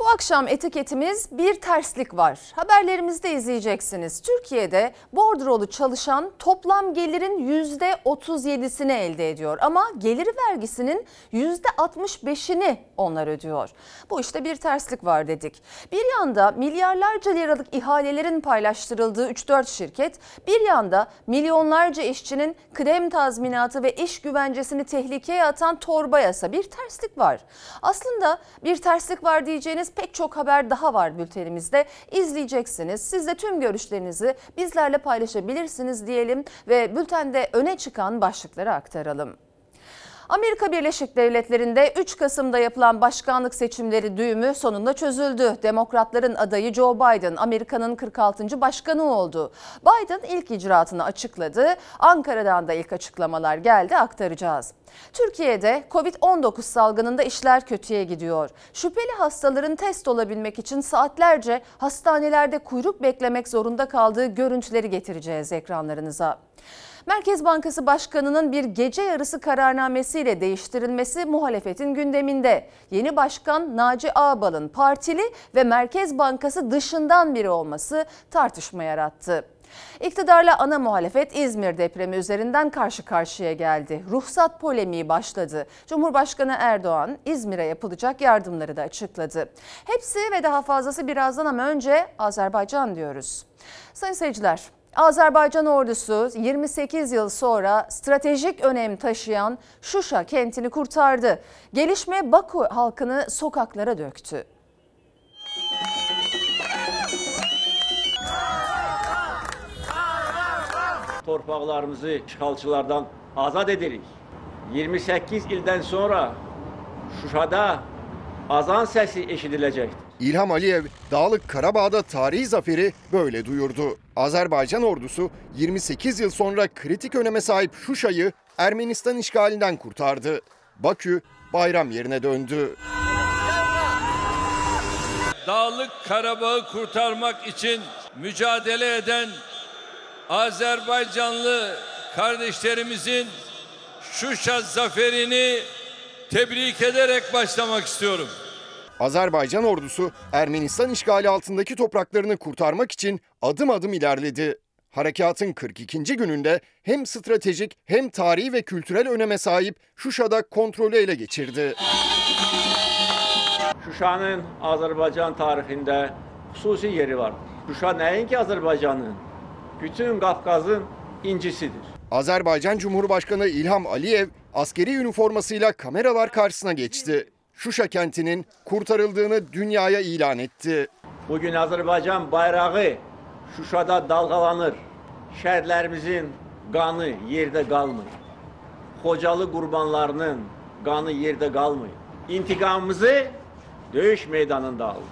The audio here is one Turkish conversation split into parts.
Bu akşam etiketimiz bir terslik var. Haberlerimizde izleyeceksiniz. Türkiye'de bordrolu çalışan toplam gelirin %37'sini elde ediyor. Ama geliri vergisinin %65'ini onlar ödüyor. Bu işte bir terslik var dedik. Bir yanda milyarlarca liralık ihalelerin paylaştırıldığı 3-4 şirket, bir yanda milyonlarca işçinin kıdem tazminatı ve iş güvencesini tehlikeye atan torba yasa bir terslik var. Aslında bir terslik var diyeceğiniz pek çok haber daha var bültenimizde. İzleyeceksiniz. Siz de tüm görüşlerinizi bizlerle paylaşabilirsiniz diyelim ve bültende öne çıkan başlıkları aktaralım. Amerika Birleşik Devletleri'nde 3 Kasım'da yapılan başkanlık seçimleri düğümü sonunda çözüldü. Demokratların adayı Joe Biden Amerika'nın 46. başkanı oldu. Biden ilk icraatını açıkladı. Ankara'dan da ilk açıklamalar geldi aktaracağız. Türkiye'de Covid-19 salgınında işler kötüye gidiyor. Şüpheli hastaların test olabilmek için saatlerce hastanelerde kuyruk beklemek zorunda kaldığı görüntüleri getireceğiz ekranlarınıza. Merkez Bankası Başkanı'nın bir gece yarısı kararnamesiyle değiştirilmesi muhalefetin gündeminde. Yeni başkan Naci Ağbal'ın partili ve Merkez Bankası dışından biri olması tartışma yarattı. İktidarla ana muhalefet İzmir depremi üzerinden karşı karşıya geldi. Ruhsat polemiği başladı. Cumhurbaşkanı Erdoğan İzmir'e yapılacak yardımları da açıkladı. Hepsi ve daha fazlası birazdan ama önce Azerbaycan diyoruz. Sayın seyirciler, Azerbaycan ordusu 28 yıl sonra stratejik önem taşıyan Şuşa kentini kurtardı. Gelişme Baku halkını sokaklara döktü. Torpaqlarımızı işğalçılardan azad edirik. 28 ildən sonra Şuşada azan səsi eşidiləcəkdir. İlham Aliyev Dağlık Karabağ'da tarihi zaferi böyle duyurdu. Azerbaycan ordusu 28 yıl sonra kritik öneme sahip Şuşa'yı Ermenistan işgalinden kurtardı. Bakü bayram yerine döndü. Dağlık Karabağ'ı kurtarmak için mücadele eden Azerbaycanlı kardeşlerimizin Şuşa zaferini tebrik ederek başlamak istiyorum. Azerbaycan ordusu Ermenistan işgali altındaki topraklarını kurtarmak için adım adım ilerledi. Harekatın 42. gününde hem stratejik hem tarihi ve kültürel öneme sahip Şuşa'da kontrolü ele geçirdi. Şuşanın Azərbaycan tarixində xüsusi yeri var. Şuşa nəinki Azərbaycanın, bütün Qafqazın incisidir. Azerbaycan Cumhurbaşkanı İlham Aliyev askeri üniformasıyla kameralar karşısına geçti. Şuşa kentinin kurtarıldığını dünyaya ilan etti. Bugün Azərbaycan bayrağı Şuşada dalğalanır. Şəhidlərimizin qanı yerdə qalmır. Xocalı qurbanlarının qanı yerdə qalmır. İntiqamımızı döyüş meydanında aldı.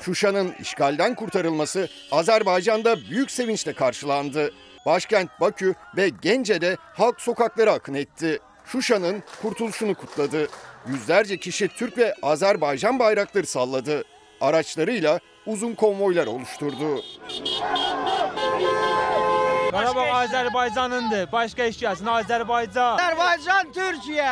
Şuşa'nın işgalden kurtarılması Azerbaycan'da büyük sevinçle karşılandı. Başkent Bakü ve Gence'de halk sokaklara akın etti. Şuşa'nın kurtuluşunu kutladı. Yüzlerce kişi Türk ve Azerbaycan bayrakları salladı. Araçlarıyla uzun konvoylar oluşturdu. Qarabağ Azərbaycanındır. Başqa heç gəlsin Azərbaycan. Azerbaycan Türkiye.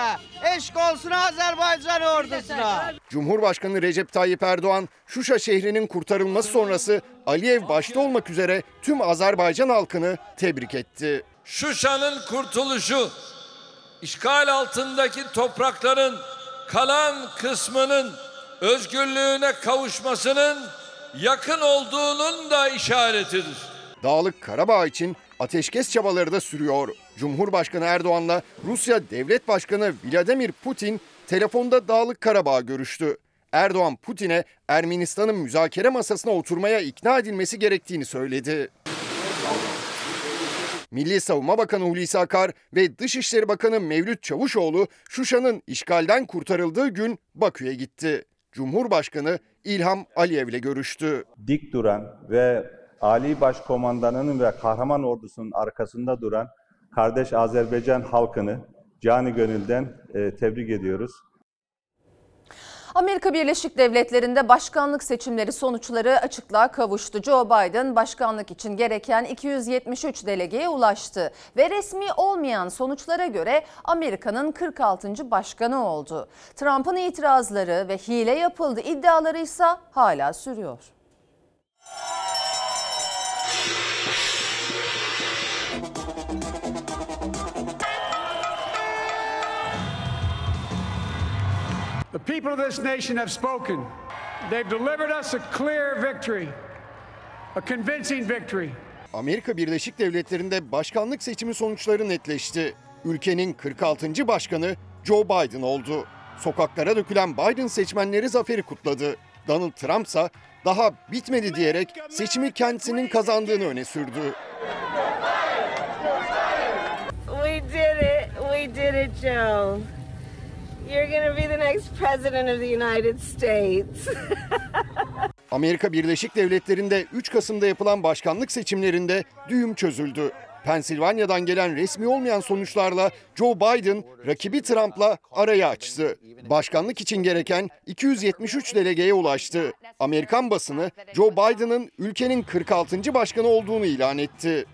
Eşk olsun Azerbaycan ordusuna. Cumhurbaşkanı Recep Tayyip Erdoğan, Şuşa şehrinin kurtarılması sonrası Aliyev başta olmak üzere tüm Azerbaycan halkını tebrik etti. Şuşa'nın kurtuluşu, işgal altındaki toprakların kalan kısmının özgürlüğüne kavuşmasının yakın olduğunun da işaretidir. Dağlık Karabağ için ateşkes çabaları da sürüyor. Cumhurbaşkanı Erdoğan'la Rusya Devlet Başkanı Vladimir Putin telefonda Dağlık Karabağ görüştü. Erdoğan Putin'e Ermenistan'ın müzakere masasına oturmaya ikna edilmesi gerektiğini söyledi. Milli Savunma Bakanı Hulusi Akar ve Dışişleri Bakanı Mevlüt Çavuşoğlu Şuşa'nın işgalden kurtarıldığı gün Bakü'ye gitti. Cumhurbaşkanı İlham Aliyev ile görüştü. dik duran ve Ali Başkomandanının ve kahraman ordusunun arkasında duran kardeş Azerbaycan halkını cani gönülden e, tebrik ediyoruz. Amerika Birleşik Devletleri'nde başkanlık seçimleri sonuçları açıklığa kavuştu. Joe Biden başkanlık için gereken 273 delegeye ulaştı ve resmi olmayan sonuçlara göre Amerika'nın 46. başkanı oldu. Trump'ın itirazları ve hile yapıldı iddiaları ise hala sürüyor. The people of this nation have spoken. They've delivered us a clear victory, a convincing victory. Amerika Birleşik Devletleri'nde başkanlık seçimi sonuçları netleşti. Ülkenin 46. başkanı Joe Biden oldu. Sokaklara dökülen Biden seçmenleri zaferi kutladı. Donald Trump ise daha bitmedi diyerek seçimi kendisinin kazandığını öne sürdü. We did it. We did it, Joe. You're to be the next president of the United States. Amerika Birleşik Devletleri'nde 3 Kasım'da yapılan başkanlık seçimlerinde düğüm çözüldü. Pensilvanya'dan gelen resmi olmayan sonuçlarla Joe Biden rakibi Trump'la arayı açtı. Başkanlık için gereken 273 delegeye ulaştı. Amerikan basını Joe Biden'ın ülkenin 46. başkanı olduğunu ilan etti.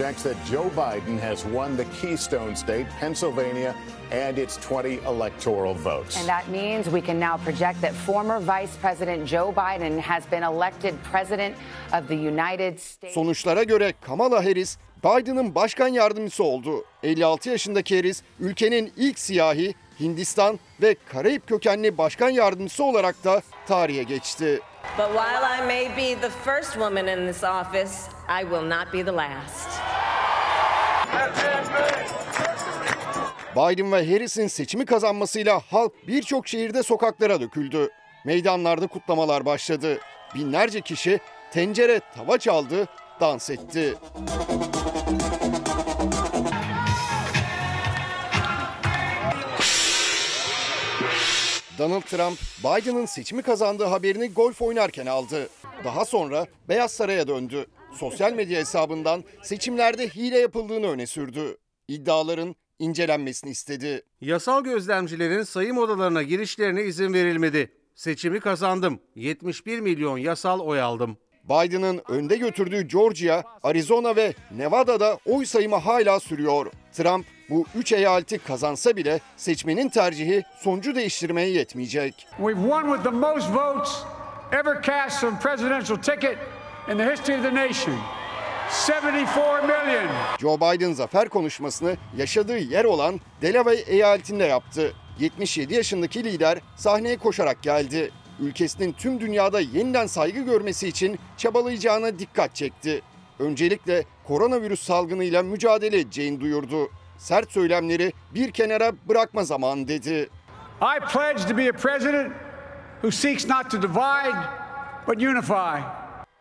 Joe Biden has won the Keystone State, Pennsylvania, and its 20 electoral votes. And that means we can now project that former Vice President Joe Biden has been elected President of the United States. Sonuçlara göre Kamala Harris Biden'ın başkan yardımcısı oldu. 56 yaşındaki Harris ülkenin ilk siyahi, Hindistan ve Karayip kökenli başkan yardımcısı olarak da tarihe geçti. but while I may be the first woman in this office, I will not be the last. Biden ve Harris'in seçimi kazanmasıyla halk birçok şehirde sokaklara döküldü. Meydanlarda kutlamalar başladı. Binlerce kişi tencere, tava çaldı, dans etti. Donald Trump, Biden'ın seçimi kazandığı haberini golf oynarken aldı. Daha sonra Beyaz Saray'a döndü. Sosyal medya hesabından seçimlerde hile yapıldığını öne sürdü. İddiaların incelenmesini istedi. Yasal gözlemcilerin sayım odalarına girişlerine izin verilmedi. Seçimi kazandım. 71 milyon yasal oy aldım. Biden'ın önde götürdüğü Georgia, Arizona ve Nevada'da oy sayımı hala sürüyor. Trump bu üç eyaleti kazansa bile seçmenin tercihi sonucu değiştirmeye yetmeyecek. We've won with the most votes ever cast on presidential ticket in the history of the nation. 74 million. Joe Biden zafer konuşmasını yaşadığı yer olan Delaware eyaletinde yaptı. 77 yaşındaki lider sahneye koşarak geldi. Ülkesinin tüm dünyada yeniden saygı görmesi için çabalayacağına dikkat çekti. Öncelikle koronavirüs salgınıyla mücadele edeceğini duyurdu. Sert söylemleri bir kenara bırakma zamanı dedi. I pledge to be a president who seeks not to divide, but unify.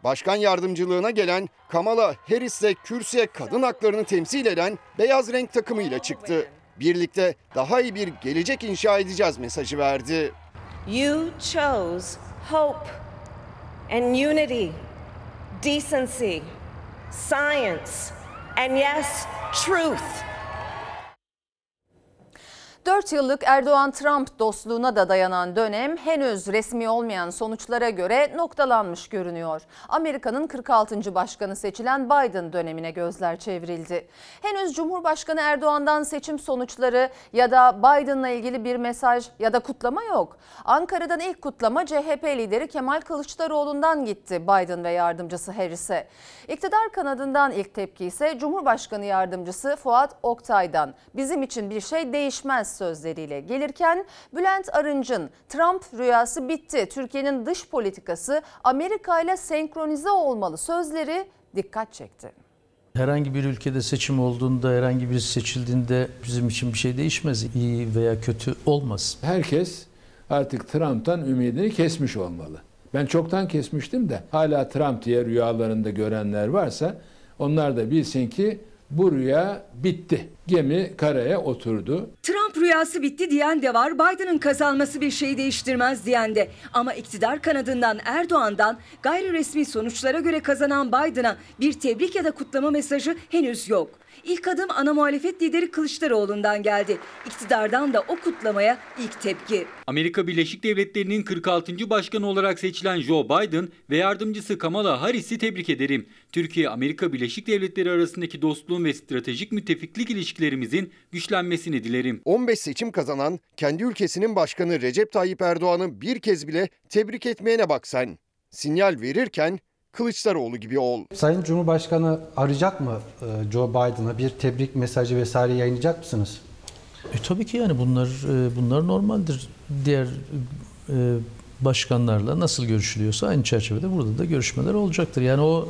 Başkan yardımcılığına gelen Kamala Harris de kürsüye kadın haklarını temsil eden beyaz renk takımıyla çıktı. Birlikte daha iyi bir gelecek inşa edeceğiz mesajı verdi. You chose hope and unity, decency, science, and yes, truth. 4 yıllık Erdoğan-Trump dostluğuna da dayanan dönem henüz resmi olmayan sonuçlara göre noktalanmış görünüyor. Amerika'nın 46. başkanı seçilen Biden dönemine gözler çevrildi. Henüz Cumhurbaşkanı Erdoğan'dan seçim sonuçları ya da Biden'la ilgili bir mesaj ya da kutlama yok. Ankara'dan ilk kutlama CHP lideri Kemal Kılıçdaroğlu'ndan gitti Biden ve yardımcısı Harris'e. İktidar kanadından ilk tepki ise Cumhurbaşkanı yardımcısı Fuat Oktay'dan. Bizim için bir şey değişmez sözleriyle gelirken Bülent Arınç'ın Trump rüyası bitti. Türkiye'nin dış politikası Amerika ile senkronize olmalı sözleri dikkat çekti. Herhangi bir ülkede seçim olduğunda, herhangi birisi seçildiğinde bizim için bir şey değişmez. İyi veya kötü olmaz. Herkes artık Trump'tan ümidini kesmiş olmalı. Ben çoktan kesmiştim de hala Trump diye rüyalarında görenler varsa onlar da bilsin ki bu rüya bitti. Gemi karaya oturdu. Trump rüyası bitti diyen de var, Biden'ın kazanması bir şey değiştirmez diyen de. Ama iktidar kanadından Erdoğan'dan gayri resmi sonuçlara göre kazanan Biden'a bir tebrik ya da kutlama mesajı henüz yok. İlk adım ana muhalefet lideri Kılıçdaroğlu'ndan geldi. İktidardan da o kutlamaya ilk tepki. Amerika Birleşik Devletleri'nin 46. başkanı olarak seçilen Joe Biden ve yardımcısı Kamala Harris'i tebrik ederim. Türkiye Amerika Birleşik Devletleri arasındaki dostluğun ve stratejik müttefiklik ilişkilerimizin güçlenmesini dilerim. 15 seçim kazanan kendi ülkesinin başkanı Recep Tayyip Erdoğan'ı bir kez bile tebrik etmeyene bak sen. Sinyal verirken Kılıçdaroğlu gibi ol. Sayın Cumhurbaşkanı arayacak mı e, Joe Biden'a bir tebrik mesajı vesaire yayınlayacak mısınız? E, tabii ki yani bunlar e, bunlar normaldir. Diğer e, başkanlarla nasıl görüşülüyorsa aynı çerçevede burada da görüşmeler olacaktır. Yani o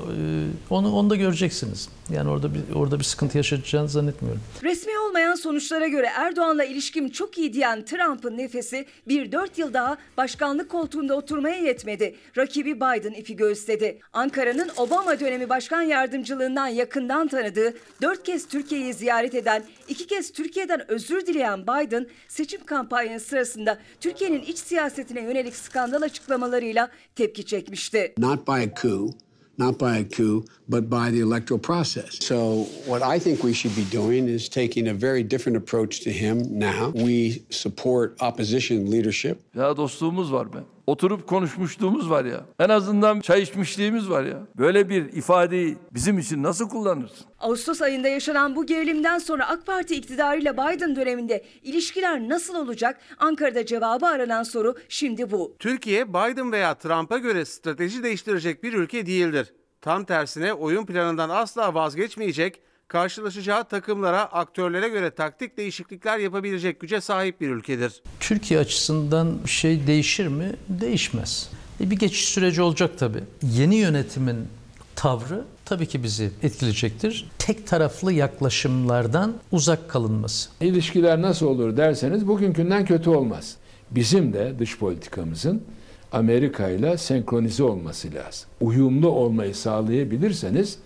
onu onu da göreceksiniz. Yani orada bir orada bir sıkıntı yaşayacağını zannetmiyorum. Resmi olmayan sonuçlara göre Erdoğan'la ilişkim çok iyi diyen Trump'ın nefesi bir dört yıl daha başkanlık koltuğunda oturmaya yetmedi. Rakibi Biden ipi göğüsledi. Ankara'nın Obama dönemi başkan yardımcılığından yakından tanıdığı, dört kez Türkiye'yi ziyaret eden, iki kez Türkiye'den özür dileyen Biden seçim kampanyası sırasında Türkiye'nin iç siyasetine yönelik skandal açıklamalarıyla tepki çekmişti. not by a coup, not by a coup, but by the electoral process. So, what I think we should be doing is taking a very different approach to him now. We support opposition leadership. Ya dostluğumuz var be. Oturup konuşmuşluğumuz var ya. En azından çay içmişliğimiz var ya. Böyle bir ifadeyi bizim için nasıl kullanırsın? Ağustos ayında yaşanan bu gerilimden sonra AK Parti iktidarıyla Biden döneminde ilişkiler nasıl olacak? Ankara'da cevabı aranan soru şimdi bu. Türkiye Biden veya Trump'a göre strateji değiştirecek bir ülke değildir. Tam tersine oyun planından asla vazgeçmeyecek, karşılaşacağı takımlara, aktörlere göre taktik değişiklikler yapabilecek güce sahip bir ülkedir. Türkiye açısından bir şey değişir mi? Değişmez. E, bir geçiş süreci olacak tabii. Yeni yönetimin tavrı tabii ki bizi etkileyecektir. Tek taraflı yaklaşımlardan uzak kalınması. İlişkiler nasıl olur derseniz bugünkünden kötü olmaz. Bizim de dış politikamızın Amerika ile senkronize olması lazım. Uyumlu olmayı sağlayabilirseniz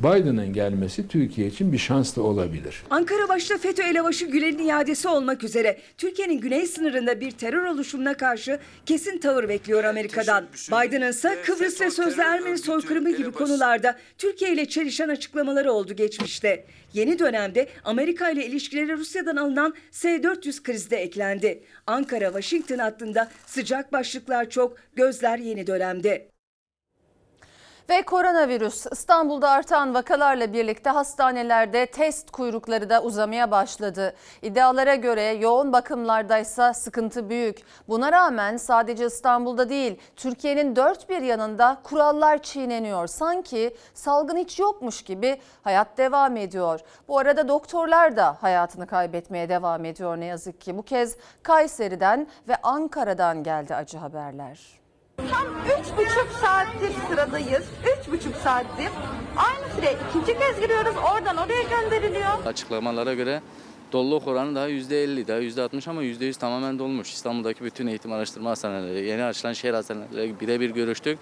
Biden'ın gelmesi Türkiye için bir şans da olabilir. Ankara başta FETÖ elebaşı Gülen'in iadesi olmak üzere Türkiye'nin güney sınırında bir terör oluşumuna karşı kesin tavır bekliyor Amerika'dan. Biden'ın ise Kıbrıs ve sözde Ermeni soykırımı gibi konularda Türkiye ile çelişen açıklamaları oldu geçmişte. Yeni dönemde Amerika ile ilişkileri Rusya'dan alınan S-400 krizde eklendi. Ankara-Washington hattında sıcak başlıklar çok, gözler yeni dönemde. Ve koronavirüs İstanbul'da artan vakalarla birlikte hastanelerde test kuyrukları da uzamaya başladı. İddialara göre yoğun bakımlardaysa sıkıntı büyük. Buna rağmen sadece İstanbul'da değil Türkiye'nin dört bir yanında kurallar çiğneniyor. Sanki salgın hiç yokmuş gibi hayat devam ediyor. Bu arada doktorlar da hayatını kaybetmeye devam ediyor ne yazık ki. Bu kez Kayseri'den ve Ankara'dan geldi acı haberler. Tam üç buçuk saattir sıradayız. Üç buçuk saattir. Aynı süre ikinci kez giriyoruz. Oradan oraya gönderiliyor. Açıklamalara göre doluluk oranı daha %50, daha %60 ama %100 tamamen dolmuş. İstanbul'daki bütün eğitim araştırma hastaneleri, yeni açılan şehir hastaneleri birebir görüştük.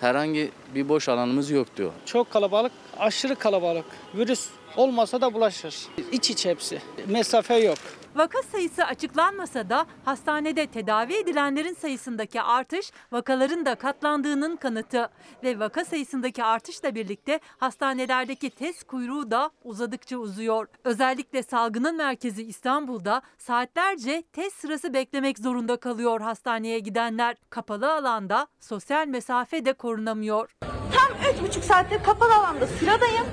Herhangi bir boş alanımız yok diyor. Çok kalabalık, aşırı kalabalık. Virüs olmasa da bulaşır. İç iç hepsi. Mesafe yok. Vaka sayısı açıklanmasa da hastanede tedavi edilenlerin sayısındaki artış vakaların da katlandığının kanıtı ve vaka sayısındaki artışla birlikte hastanelerdeki test kuyruğu da uzadıkça uzuyor. Özellikle salgının merkezi İstanbul'da saatlerce test sırası beklemek zorunda kalıyor hastaneye gidenler. Kapalı alanda sosyal mesafe de korunamıyor. Tam üç buçuk saattir kapalı alanda sıradayım.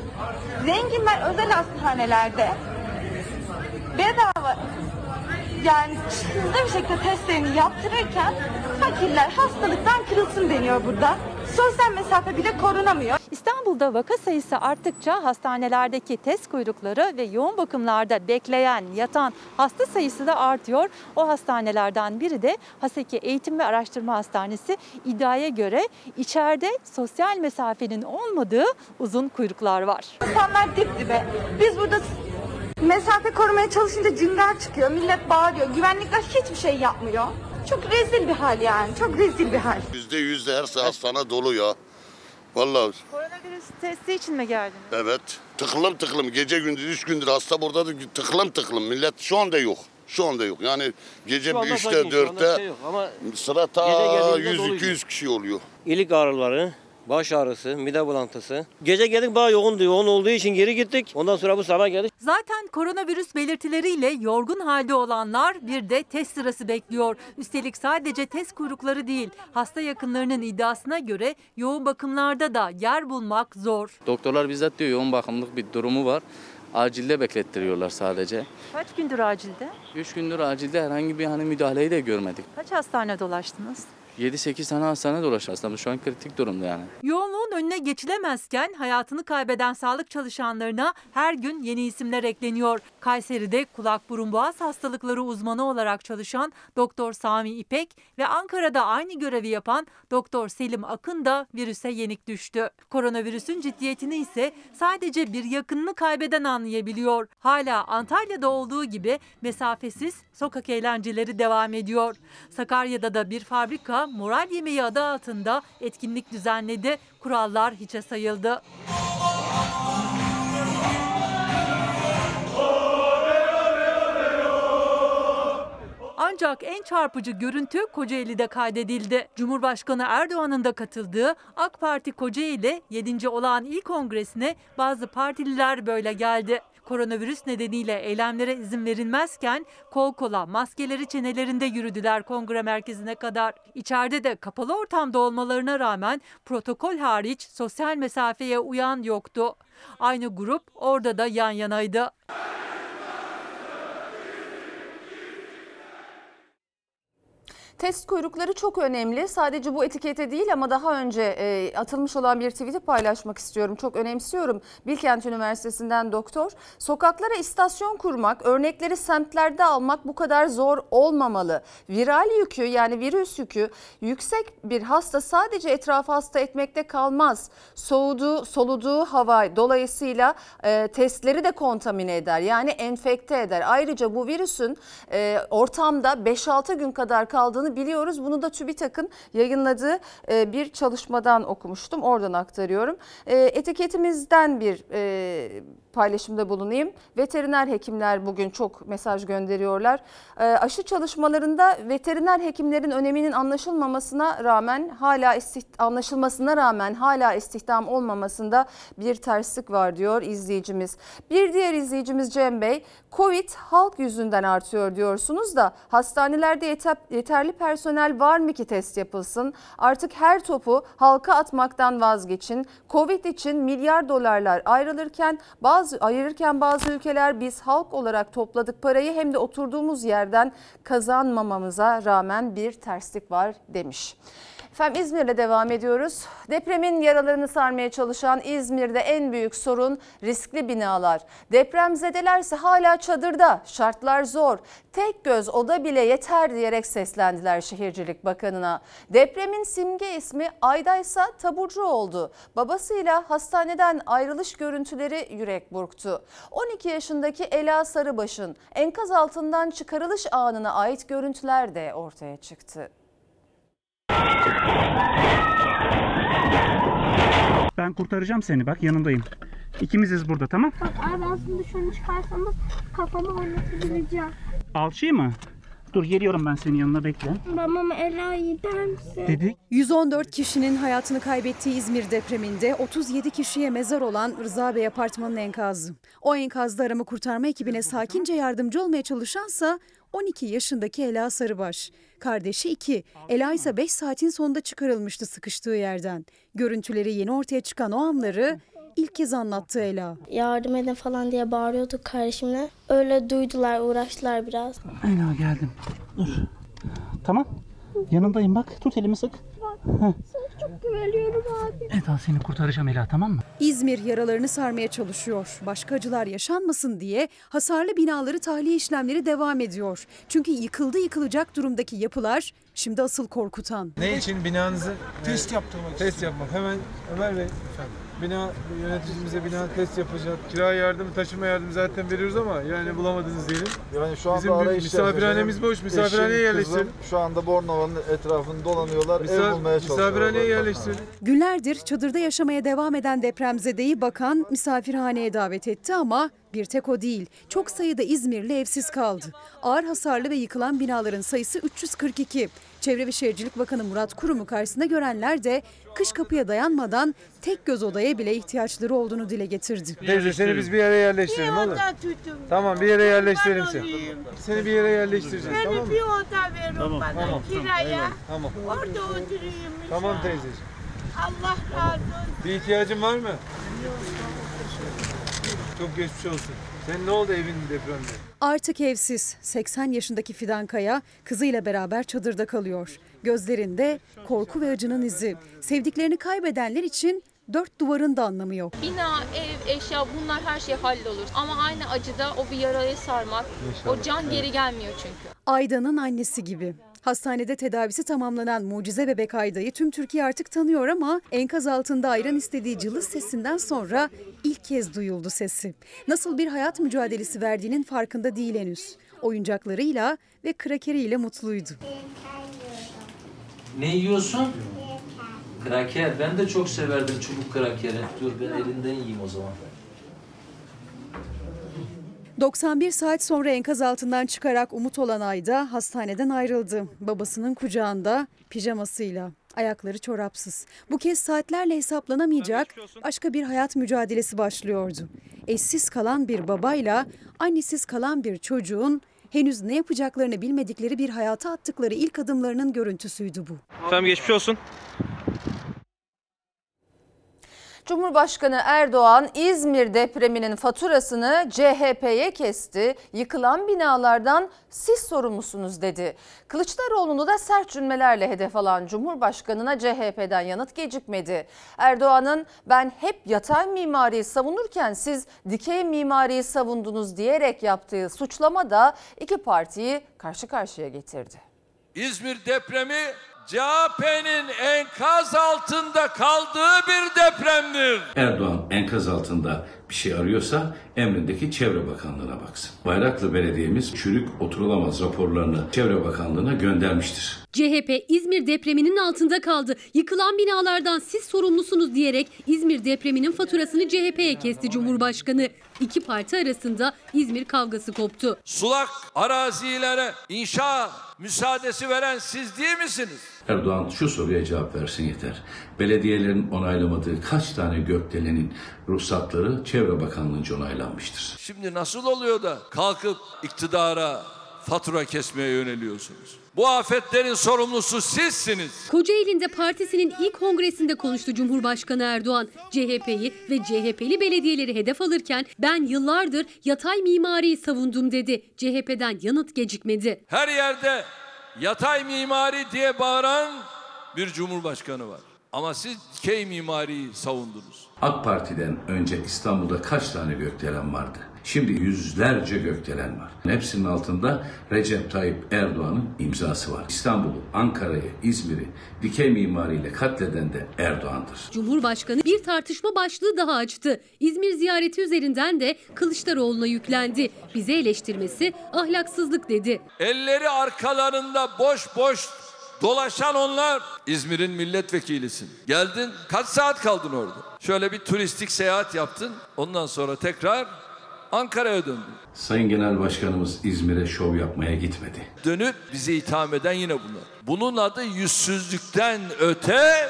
Zenginler özel hastanelerde bedava yani hızlı bir şekilde testlerini yaptırırken fakirler hastalıktan kırılsın deniyor burada. Sosyal mesafe bile korunamıyor. İstanbul'da vaka sayısı arttıkça hastanelerdeki test kuyrukları ve yoğun bakımlarda bekleyen, yatan hasta sayısı da artıyor. O hastanelerden biri de Haseki Eğitim ve Araştırma Hastanesi. İddiaya göre içeride sosyal mesafenin olmadığı uzun kuyruklar var. İnsanlar dip dibe. Biz burada mesafe korumaya çalışınca cinler çıkıyor. Millet bağırıyor. Güvenlikler hiçbir şey yapmıyor. Çok rezil bir hal yani. Çok rezil bir hal. Yüzde yüzde her hastane dolu ya. Vallahi Koronavirüs testi için mi geldiniz? evet. Tıklım tıklım. Gece gündüz üç gündür hasta burada da tıklım tıklım. Millet şu anda yok. Şu anda yok. Yani gece anda üçte dörtte şey sıra ta geldiğinde 100 doluydu. 200 kişi oluyor. İlik ağrıları, baş ağrısı, mide bulantısı. Gece geldik bayağı yoğundu. Yoğun olduğu için geri gittik. Ondan sonra bu sabah geldik. Zaten koronavirüs belirtileriyle yorgun halde olanlar bir de test sırası bekliyor. Üstelik sadece test kuyrukları değil, hasta yakınlarının iddiasına göre yoğun bakımlarda da yer bulmak zor. Doktorlar bizzat diyor yoğun bakımlık bir durumu var. Acilde beklettiriyorlar sadece. Kaç gündür acilde? 3 gündür acilde herhangi bir hani müdahaleyi de görmedik. Kaç hastane dolaştınız? 7-8 tane hastane dolaştı aslında. Şu an kritik durumda yani. Yoğunluğun önüne geçilemezken hayatını kaybeden sağlık çalışanlarına her gün yeni isimler ekleniyor. Kayseri'de kulak burun boğaz hastalıkları uzmanı olarak çalışan Doktor Sami İpek ve Ankara'da aynı görevi yapan Doktor Selim Akın da virüse yenik düştü. Koronavirüsün ciddiyetini ise sadece bir yakınını kaybeden anlayabiliyor. Hala Antalya'da olduğu gibi mesafesiz sokak eğlenceleri devam ediyor. Sakarya'da da bir fabrika moral yemeği adı altında etkinlik düzenledi. Kurallar hiçe sayıldı. Ancak en çarpıcı görüntü Kocaeli'de kaydedildi. Cumhurbaşkanı Erdoğan'ın da katıldığı AK Parti Kocaeli 7. olağan il kongresine bazı partililer böyle geldi. Koronavirüs nedeniyle eylemlere izin verilmezken kol kola maskeleri çenelerinde yürüdüler kongre merkezine kadar. İçeride de kapalı ortamda olmalarına rağmen protokol hariç sosyal mesafeye uyan yoktu. Aynı grup orada da yan yanaydı. Test kuyrukları çok önemli. Sadece bu etikete değil ama daha önce e, atılmış olan bir tweet'i paylaşmak istiyorum. Çok önemsiyorum. Bilkent Üniversitesi'nden doktor. Sokaklara istasyon kurmak, örnekleri semtlerde almak bu kadar zor olmamalı. Viral yükü yani virüs yükü yüksek bir hasta sadece etrafı hasta etmekte kalmaz. Soğuduğu, soluduğu hava dolayısıyla e, testleri de kontamine eder. Yani enfekte eder. Ayrıca bu virüsün e, ortamda 5-6 gün kadar kaldığını biliyoruz. Bunu da TÜBİTAK'ın yayınladığı e, bir çalışmadan okumuştum. Oradan aktarıyorum. E, etiketimizden bir e, paylaşımda bulunayım. Veteriner hekimler bugün çok mesaj gönderiyorlar. Aşı çalışmalarında veteriner hekimlerin öneminin anlaşılmamasına rağmen hala anlaşılmasına rağmen hala istihdam olmamasında bir terslik var diyor izleyicimiz. Bir diğer izleyicimiz Cem Bey, Covid halk yüzünden artıyor diyorsunuz da hastanelerde yeter, yeterli personel var mı ki test yapılsın? Artık her topu halka atmaktan vazgeçin. Covid için milyar dolarlar ayrılırken bazı ayırırken bazı ülkeler biz halk olarak topladık parayı hem de oturduğumuz yerden kazanmamamıza rağmen bir terslik var demiş. Efendim İzmir'le devam ediyoruz. Depremin yaralarını sarmaya çalışan İzmir'de en büyük sorun riskli binalar. Depremzedelerse hala çadırda, şartlar zor. Tek göz oda bile yeter diyerek seslendiler Şehircilik Bakanı'na. Depremin simge ismi Aydaysa taburcu oldu. Babasıyla hastaneden ayrılış görüntüleri yürek burktu. 12 yaşındaki Ela Sarıbaş'ın enkaz altından çıkarılış anına ait görüntüler de ortaya çıktı. Ben kurtaracağım seni bak yanındayım. İkimiziz burada tamam? Bak abi aslında şunu çıkarsanız kafamı oynatabileceğim. Alçıyı mı? Dur geliyorum ben senin yanına bekle. Babam Ela'yı der misin? Dedik. 114 kişinin hayatını kaybettiği İzmir depreminde 37 kişiye mezar olan Rıza Bey apartmanının enkazı. O enkazda arama kurtarma ekibine sakince yardımcı olmaya çalışansa 12 yaşındaki Ela Sarıbaş. Kardeşi 2. Ela ise 5 saatin sonunda çıkarılmıştı sıkıştığı yerden. Görüntüleri yeni ortaya çıkan o anları ilk kez anlattı Ela. Yardım edin falan diye bağırıyorduk kardeşimle. Öyle duydular, uğraştılar biraz. Ela geldim. Dur. Tamam. Yanındayım bak. Tut elimi sık. Heh. Sana çok güveniyorum abi. Eda seni kurtaracağım Ela tamam mı? İzmir yaralarını sarmaya çalışıyor. Başka acılar yaşanmasın diye hasarlı binaları tahliye işlemleri devam ediyor. Çünkü yıkıldı yıkılacak durumdaki yapılar şimdi asıl korkutan. Ne için binanızı test yaptırmak Test yapmak. Hemen Ömer Bey bina yöneticimize bina test yapacak. Kira yardımı, taşıma yardımı zaten veriyoruz ama yani bulamadınız diyelim. Yani şu anda Bizim arayış misafirhanemiz boş. Misafirhaneye kızım Şu anda Bornova'nın etrafını dolanıyorlar. ev Misaf- bulmaya çalışıyorlar. misafirhaneye yerleştirelim. Günlerdir çadırda yaşamaya devam eden depremzedeyi bakan misafirhaneye davet etti ama Bir tek o değil. Çok sayıda İzmirli evsiz kaldı. Ağır hasarlı ve yıkılan binaların sayısı 342. Çevre ve Şehircilik Bakanı Murat Kurum'u karşısında görenler de kış kapıya dayanmadan tek göz odaya bile ihtiyaçları olduğunu dile getirdi. Teyze seni biz bir yere yerleştirelim olur. Tamam bir yere yerleştirelim seni. Seni bir yere yerleştireceğiz Beni tamam mı? bir oda verin Tamam, bana tamam. kiraya. Tamam. Orada oturayım. Tamam teyzeciğim. Allah razı olsun. Bir ihtiyacın var mı? Çok geçmiş olsun. Senin ne oldu evin depremde? Artık evsiz 80 yaşındaki Fidan Kaya kızıyla beraber çadırda kalıyor. Gözlerinde korku ve acının izi. Sevdiklerini kaybedenler için dört duvarın da anlamı yok. Bina, ev, eşya bunlar her şey hallolur. Ama aynı acıda o bir yarayı sarmak, o can geri gelmiyor çünkü. Ayda'nın annesi gibi. Hastanede tedavisi tamamlanan mucize bebek Ayda'yı tüm Türkiye artık tanıyor ama enkaz altında ayran istediği cılız sesinden sonra ilk kez duyuldu sesi. Nasıl bir hayat mücadelesi verdiğinin farkında değil henüz. Oyuncaklarıyla ve krakeriyle mutluydu. Ne yiyorsun? Kraker. Ben de çok severdim çubuk krakeri. Dur ben elinden yiyeyim o zaman. 91 saat sonra enkaz altından çıkarak umut olan Ayda hastaneden ayrıldı. Babasının kucağında pijamasıyla, ayakları çorapsız. Bu kez saatlerle hesaplanamayacak başka bir hayat mücadelesi başlıyordu. Eşsiz kalan bir babayla annesiz kalan bir çocuğun henüz ne yapacaklarını bilmedikleri bir hayata attıkları ilk adımlarının görüntüsüydü bu. Tamam geçmiş olsun. Cumhurbaşkanı Erdoğan İzmir depreminin faturasını CHP'ye kesti. Yıkılan binalardan siz sorumlusunuz dedi. Kılıçdaroğlu'nu da sert cümlelerle hedef alan Cumhurbaşkanı'na CHP'den yanıt gecikmedi. Erdoğan'ın ben hep yatay mimariyi savunurken siz dikey mimariyi savundunuz diyerek yaptığı suçlama da iki partiyi karşı karşıya getirdi. İzmir depremi CHP'nin enkaz altında kaldığı bir depremdir. Erdoğan enkaz altında bir şey arıyorsa emrindeki Çevre Bakanlığı'na baksın. Bayraklı Belediye'miz çürük oturulamaz raporlarını Çevre Bakanlığı'na göndermiştir. CHP İzmir depreminin altında kaldı. Yıkılan binalardan siz sorumlusunuz diyerek İzmir depreminin faturasını CHP'ye kesti Cumhurbaşkanı. İki parti arasında İzmir kavgası koptu. Sulak arazilere inşa müsaadesi veren siz değil misiniz? Erdoğan şu soruya cevap versin yeter. Belediyelerin onaylamadığı kaç tane gökdelenin ruhsatları Çevre Bakanlığı'nca onaylanmıştır? Şimdi nasıl oluyor da kalkıp iktidara fatura kesmeye yöneliyorsunuz? Bu afetlerin sorumlusu sizsiniz. Kocaeli'nde partisinin ilk kongresinde konuştu Cumhurbaşkanı Erdoğan. CHP'yi ve CHP'li belediyeleri hedef alırken ben yıllardır yatay mimariyi savundum dedi. CHP'den yanıt gecikmedi. Her yerde yatay mimari diye bağıran bir cumhurbaşkanı var. Ama siz dikey mimariyi savundunuz. AK Parti'den önce İstanbul'da kaç tane gökdelen vardı? Şimdi yüzlerce gökdelen var. Hepsinin altında Recep Tayyip Erdoğan'ın imzası var. İstanbul'u, Ankara'yı, İzmir'i dikey mimariyle katleden de Erdoğan'dır. Cumhurbaşkanı bir tartışma başlığı daha açtı. İzmir ziyareti üzerinden de Kılıçdaroğlu'na yüklendi. Bizi eleştirmesi ahlaksızlık dedi. Elleri arkalarında boş boş dolaşan onlar. İzmir'in milletvekilisin. Geldin kaç saat kaldın orada? Şöyle bir turistik seyahat yaptın. Ondan sonra tekrar Ankara'ya döndün. Sayın Genel Başkanımız İzmir'e şov yapmaya gitmedi. Dönüp bizi itham eden yine bunlar. Bunun adı yüzsüzlükten öte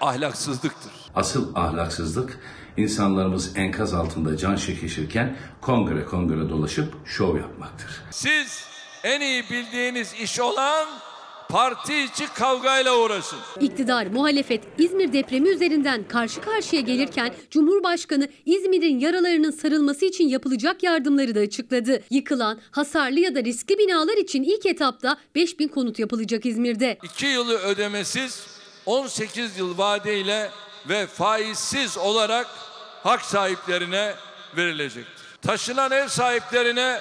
ahlaksızlıktır. Asıl ahlaksızlık insanlarımız enkaz altında can çekişirken kongre kongre dolaşıp şov yapmaktır. Siz en iyi bildiğiniz iş olan parti içi kavgayla uğraşın. İktidar, muhalefet İzmir depremi üzerinden karşı karşıya gelirken Cumhurbaşkanı İzmir'in yaralarının sarılması için yapılacak yardımları da açıkladı. Yıkılan, hasarlı ya da riskli binalar için ilk etapta 5000 konut yapılacak İzmir'de. 2 yılı ödemesiz 18 yıl vadeyle ve faizsiz olarak hak sahiplerine verilecektir. Taşınan ev sahiplerine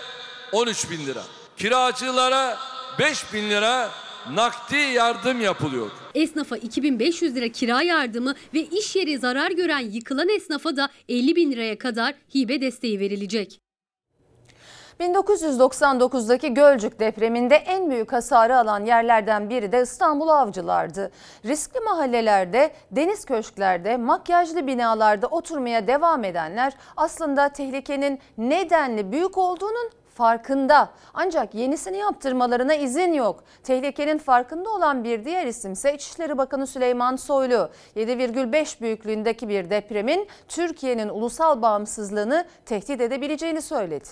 13 bin lira, kiracılara 5 bin lira nakdi yardım yapılıyor. Esnafa 2500 lira kira yardımı ve iş yeri zarar gören yıkılan esnafa da 50 bin liraya kadar hibe desteği verilecek. 1999'daki Gölcük depreminde en büyük hasarı alan yerlerden biri de İstanbul Avcılar'dı. Riskli mahallelerde, deniz köşklerde, makyajlı binalarda oturmaya devam edenler aslında tehlikenin nedenli büyük olduğunun farkında. Ancak yenisini yaptırmalarına izin yok. Tehlikenin farkında olan bir diğer isimse İçişleri Bakanı Süleyman Soylu. 7,5 büyüklüğündeki bir depremin Türkiye'nin ulusal bağımsızlığını tehdit edebileceğini söyledi.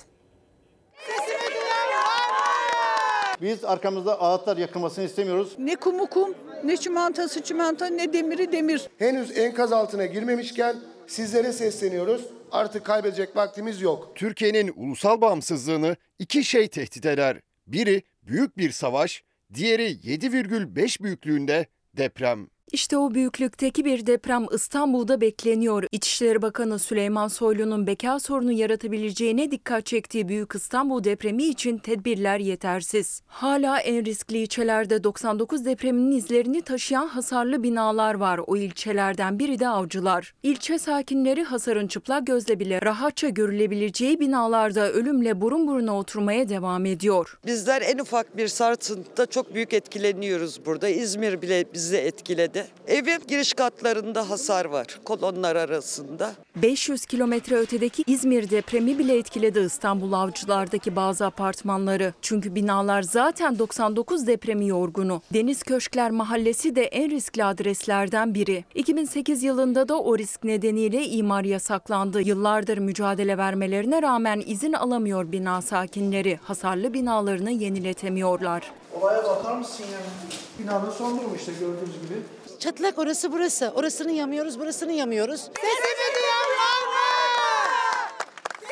Biz arkamızda ağıtlar yakılmasını istemiyoruz. Ne kumu kum, ne çimantası çimanta, ne demiri demir. Henüz enkaz altına girmemişken sizlere sesleniyoruz. Artık kaybedecek vaktimiz yok. Türkiye'nin ulusal bağımsızlığını iki şey tehdit eder. Biri büyük bir savaş, diğeri 7,5 büyüklüğünde deprem. İşte o büyüklükteki bir deprem İstanbul'da bekleniyor. İçişleri Bakanı Süleyman Soylu'nun beka sorunu yaratabileceğine dikkat çektiği Büyük İstanbul depremi için tedbirler yetersiz. Hala en riskli ilçelerde 99 depreminin izlerini taşıyan hasarlı binalar var. O ilçelerden biri de Avcılar. İlçe sakinleri hasarın çıplak gözle bile rahatça görülebileceği binalarda ölümle burun buruna oturmaya devam ediyor. Bizler en ufak bir sarsıntıda çok büyük etkileniyoruz burada. İzmir bile bizi etkiledi. Evin giriş katlarında hasar var kolonlar arasında. 500 kilometre ötedeki İzmir depremi bile etkiledi İstanbul Avcılar'daki bazı apartmanları. Çünkü binalar zaten 99 depremi yorgunu. Deniz Köşkler Mahallesi de en riskli adreslerden biri. 2008 yılında da o risk nedeniyle imar yasaklandı. Yıllardır mücadele vermelerine rağmen izin alamıyor bina sakinleri. Hasarlı binalarını yeniletemiyorlar. Olaya bakar mısın ya? Binanın son durumu işte gördüğünüz gibi. Çatlak orası burası. Orasını yamıyoruz, burasını yamıyoruz. Sesimi duyan var mı?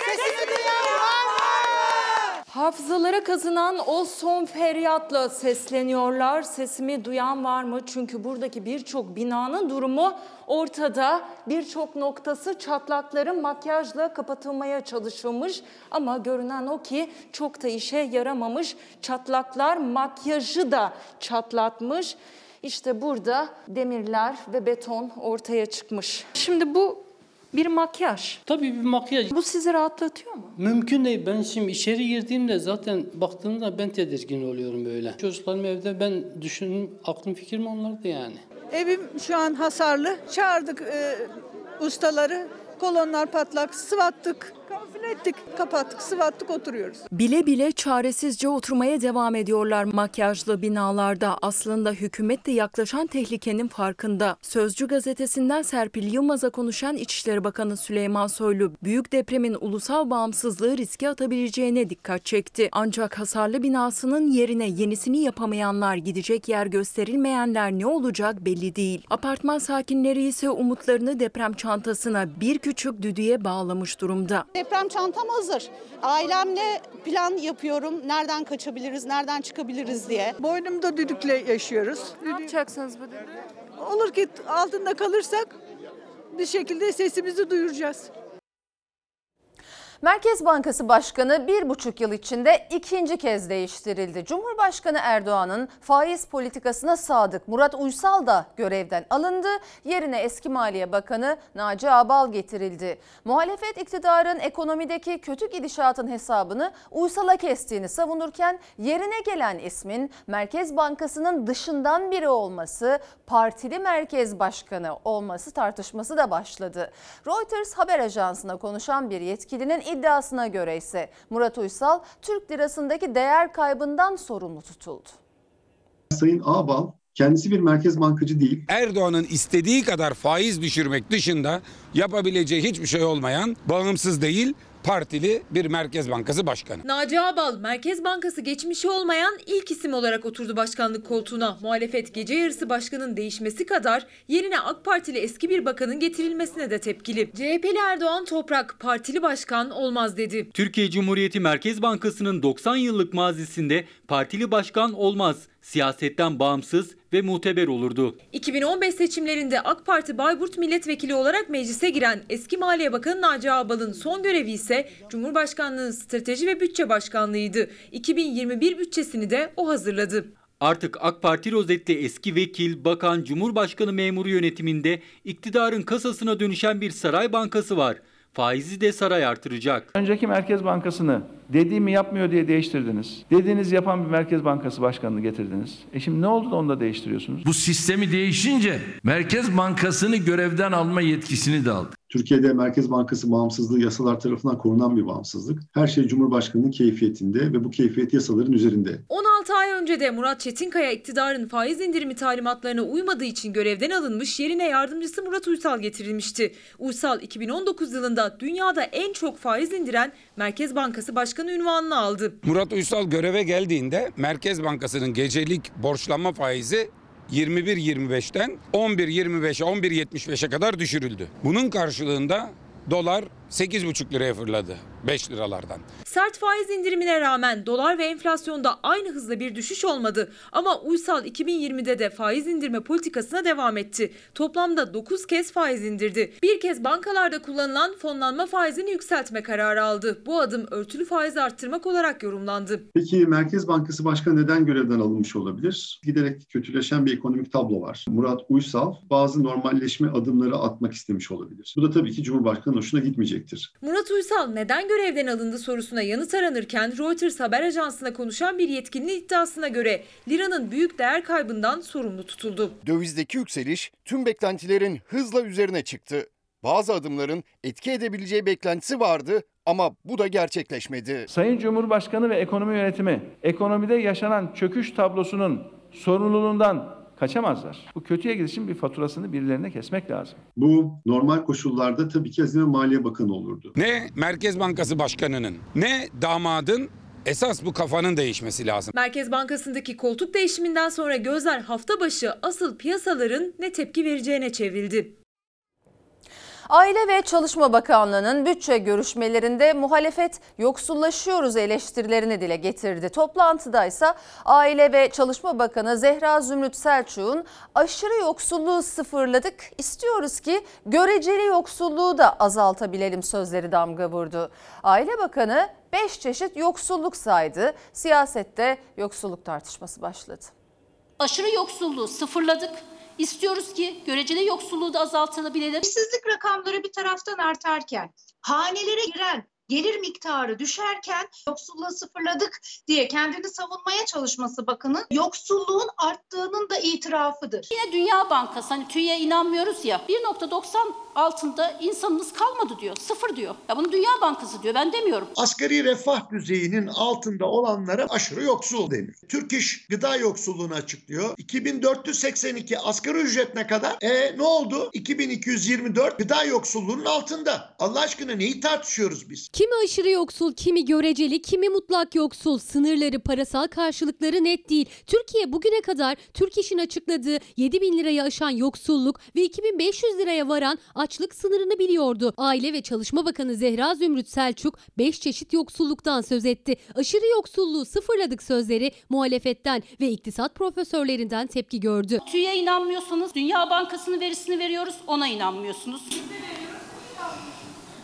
Sesimi duyan var mı? Hafızalara kazınan o son feryatla sesleniyorlar. Sesimi duyan var mı? Çünkü buradaki birçok binanın durumu ortada. Birçok noktası çatlakların makyajla kapatılmaya çalışılmış. Ama görünen o ki çok da işe yaramamış. Çatlaklar makyajı da çatlatmış. İşte burada demirler ve beton ortaya çıkmış. Şimdi bu bir makyaj. Tabii bir makyaj. Bu sizi rahatlatıyor mu? Mümkün değil. Ben şimdi içeri girdiğimde zaten baktığımda ben tedirgin oluyorum böyle. Çocuklarım evde ben düşünün aklım fikrim onlardı yani. Evim şu an hasarlı. Çağırdık e, ustaları. Kolonlar patlak, sıvattık, kamufle ettik, kapattık, sıvattık, oturuyoruz. Bile bile çaresizce oturmaya devam ediyorlar makyajlı binalarda. Aslında hükümet de yaklaşan tehlikenin farkında. Sözcü gazetesinden Serpil Yılmaz'a konuşan İçişleri Bakanı Süleyman Soylu, büyük depremin ulusal bağımsızlığı riske atabileceğine dikkat çekti. Ancak hasarlı binasının yerine yenisini yapamayanlar, gidecek yer gösterilmeyenler ne olacak belli değil. Apartman sakinleri ise umutlarını deprem çantasına bir küçük düdüğe bağlamış durumda. Deprem çantam hazır. Ailemle plan yapıyorum. Nereden kaçabiliriz, nereden çıkabiliriz diye. Boynumda düdükle yaşıyoruz. Ne yapacaksınız bu düdüğü? Olur ki altında kalırsak bir şekilde sesimizi duyuracağız. Merkez Bankası Başkanı bir buçuk yıl içinde ikinci kez değiştirildi. Cumhurbaşkanı Erdoğan'ın faiz politikasına sadık Murat Uysal da görevden alındı. Yerine eski Maliye Bakanı Naci Ağbal getirildi. Muhalefet iktidarın ekonomideki kötü gidişatın hesabını Uysal'a kestiğini savunurken yerine gelen ismin Merkez Bankası'nın dışından biri olması, partili merkez başkanı olması tartışması da başladı. Reuters haber ajansına konuşan bir yetkilinin iddiasına göre ise Murat Uysal Türk lirasındaki değer kaybından sorumlu tutuldu. Sayın Ağbal kendisi bir merkez bankacı değil. Erdoğan'ın istediği kadar faiz düşürmek dışında yapabileceği hiçbir şey olmayan bağımsız değil partili bir Merkez Bankası Başkanı. Naci Ağbal, Merkez Bankası geçmişi olmayan ilk isim olarak oturdu başkanlık koltuğuna. Muhalefet gece yarısı başkanın değişmesi kadar yerine AK Partili eski bir bakanın getirilmesine de tepkili. CHP'li Erdoğan Toprak, partili başkan olmaz dedi. Türkiye Cumhuriyeti Merkez Bankası'nın 90 yıllık mazisinde partili başkan olmaz. Siyasetten bağımsız ve muteber olurdu. 2015 seçimlerinde AK Parti Bayburt milletvekili olarak meclise giren eski Maliye Bakanı Naci Ağbal'ın son görevi ise Cumhurbaşkanlığı Strateji ve Bütçe Başkanlığı'ydı. 2021 bütçesini de o hazırladı. Artık AK Parti rozetli eski vekil, bakan, cumhurbaşkanı memuru yönetiminde iktidarın kasasına dönüşen bir saray bankası var. faizi de saray artıracak. Önceki Merkez Bankası'nı dediğimi yapmıyor diye değiştirdiniz. Dediğiniz yapan bir Merkez Bankası başkanını getirdiniz. E şimdi ne oldu da onu da değiştiriyorsunuz? Bu sistemi değişince Merkez Bankası'nı görevden alma yetkisini de aldı. Türkiye'de Merkez Bankası bağımsızlığı yasalar tarafından korunan bir bağımsızlık. Her şey Cumhurbaşkanı'nın keyfiyetinde ve bu keyfiyet yasaların üzerinde. 16 ay önce de Murat Çetinkaya iktidarın faiz indirimi talimatlarına uymadığı için görevden alınmış yerine yardımcısı Murat Uysal getirilmişti. Uysal 2019 yılında dünyada en çok faiz indiren Merkez Bankası Başkanı ünvanını aldı. Murat Uysal göreve geldiğinde Merkez Bankası'nın gecelik borçlanma faizi 21.25'ten 11.25'e 11.75'e kadar düşürüldü. Bunun karşılığında dolar 8,5 liraya fırladı 5 liralardan. Sert faiz indirimine rağmen dolar ve enflasyonda aynı hızla bir düşüş olmadı. Ama Uysal 2020'de de faiz indirme politikasına devam etti. Toplamda 9 kez faiz indirdi. Bir kez bankalarda kullanılan fonlanma faizini yükseltme kararı aldı. Bu adım örtülü faiz arttırmak olarak yorumlandı. Peki Merkez Bankası Başkanı neden görevden alınmış olabilir? Giderek kötüleşen bir ekonomik tablo var. Murat Uysal bazı normalleşme adımları atmak istemiş olabilir. Bu da tabii ki Cumhurbaşkanı hoşuna gitmeyecektir. Murat Uysal neden görevden alındı sorusuna yanıt aranırken Reuters haber ajansına konuşan bir yetkinin iddiasına göre liranın büyük değer kaybından sorumlu tutuldu. Dövizdeki yükseliş tüm beklentilerin hızla üzerine çıktı. Bazı adımların etki edebileceği beklentisi vardı ama bu da gerçekleşmedi. Sayın Cumhurbaşkanı ve ekonomi yönetimi ekonomide yaşanan çöküş tablosunun sorumluluğundan kaçamazlar. Bu kötüye gidişin bir faturasını birilerine kesmek lazım. Bu normal koşullarda tabii ki Hazine Maliye Bakanı olurdu. Ne Merkez Bankası Başkanı'nın ne damadın esas bu kafanın değişmesi lazım. Merkez Bankası'ndaki koltuk değişiminden sonra gözler hafta başı asıl piyasaların ne tepki vereceğine çevrildi. Aile ve Çalışma Bakanlığı'nın bütçe görüşmelerinde muhalefet yoksullaşıyoruz eleştirilerini dile getirdi. Toplantıda ise Aile ve Çalışma Bakanı Zehra Zümrüt Selçuk'un aşırı yoksulluğu sıfırladık, istiyoruz ki göreceli yoksulluğu da azaltabilelim sözleri damga vurdu. Aile Bakanı 5 çeşit yoksulluk saydı. Siyasette yoksulluk tartışması başladı. Aşırı yoksulluğu sıfırladık. İstiyoruz ki göreceli yoksulluğu da azaltılabilelim. İşsizlik rakamları bir taraftan artarken, hanelere giren gelir miktarı düşerken yoksulluğu sıfırladık diye kendini savunmaya çalışması bakının yoksulluğun arttığının da itirafıdır. Yine Dünya Bankası hani TÜİ'ye inanmıyoruz ya 1.90 altında insanımız kalmadı diyor. Sıfır diyor. Ya bunu Dünya Bankası diyor ben demiyorum. Asgari refah düzeyinin altında olanlara aşırı yoksul deniyor. Türk İş gıda yoksulluğunu açıklıyor. 2482 asgari ücret ne kadar? E ne oldu? 2224 gıda yoksulluğunun altında. Allah aşkına neyi tartışıyoruz biz? Kimi aşırı yoksul, kimi göreceli, kimi mutlak yoksul. Sınırları, parasal karşılıkları net değil. Türkiye bugüne kadar Türk İş'in açıkladığı 7 bin lirayı aşan yoksulluk ve 2500 liraya varan açlık sınırını biliyordu. Aile ve Çalışma Bakanı Zehra Zümrüt Selçuk 5 çeşit yoksulluktan söz etti. Aşırı yoksulluğu sıfırladık sözleri muhalefetten ve iktisat profesörlerinden tepki gördü. TÜİ'ye inanmıyorsanız Dünya Bankası'nın verisini veriyoruz ona inanmıyorsunuz.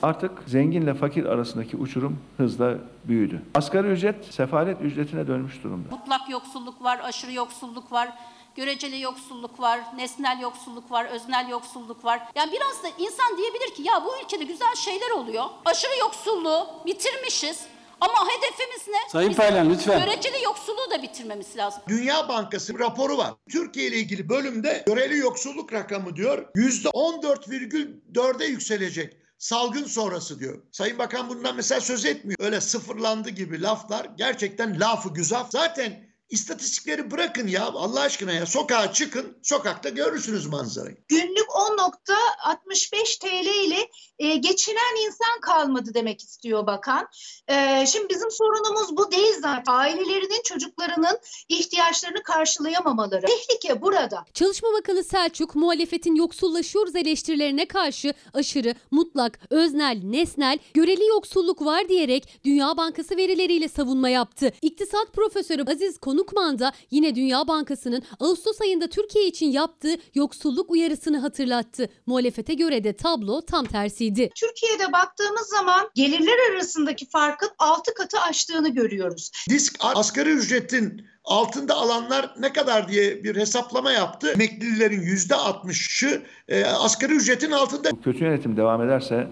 Artık zenginle fakir arasındaki uçurum hızla büyüdü. Asgari ücret sefalet ücretine dönmüş durumda. Mutlak yoksulluk var, aşırı yoksulluk var. Göreceli yoksulluk var, nesnel yoksulluk var, öznel yoksulluk var. Yani biraz da insan diyebilir ki ya bu ülkede güzel şeyler oluyor. Aşırı yoksulluğu bitirmişiz. Ama hedefimiz ne? Sayın Paylan, lütfen. Göreceli yoksulluğu da bitirmemiz lazım. Dünya Bankası raporu var. Türkiye ile ilgili bölümde göreli yoksulluk rakamı diyor %14,4'e yükselecek salgın sonrası diyor. Sayın Bakan bundan mesela söz etmiyor. Öyle sıfırlandı gibi laflar gerçekten lafı güzaf. Zaten istatistikleri bırakın ya Allah aşkına ya sokağa çıkın sokakta görürsünüz manzarayı. Günlük 10.65 TL ile e, geçinen insan kalmadı demek istiyor bakan. E, şimdi bizim sorunumuz bu değil zaten. Ailelerinin çocuklarının ihtiyaçlarını karşılayamamaları. Tehlike burada. Çalışma Bakanı Selçuk muhalefetin yoksullaşıyoruz eleştirilerine karşı aşırı, mutlak, öznel, nesnel, göreli yoksulluk var diyerek Dünya Bankası verileriyle savunma yaptı. İktisat Profesörü Aziz Konukman da yine Dünya Bankası'nın Ağustos ayında Türkiye için yaptığı yoksulluk uyarısını hatırlattı. Muhalefete göre de tablo tam tersiydi. Türkiye'de baktığımız zaman gelirler arasındaki farkın 6 katı aştığını görüyoruz. Disk asgari ücretin altında alanlar ne kadar diye bir hesaplama yaptı. Emeklilerin yüzde 60'ı e, asgari ücretin altında. Bu kötü yönetim devam ederse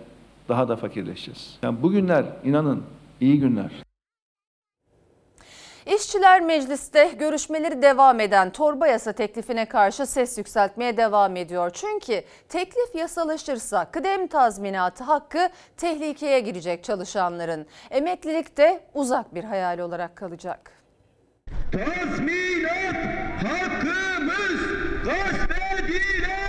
daha da fakirleşeceğiz. Yani bugünler inanın iyi günler. İşçiler Meclis'te görüşmeleri devam eden torba yasa teklifine karşı ses yükseltmeye devam ediyor. Çünkü teklif yasalaşırsa kıdem tazminatı hakkı tehlikeye girecek çalışanların. Emeklilik de uzak bir hayal olarak kalacak. Tazminat hakkımız edilemez.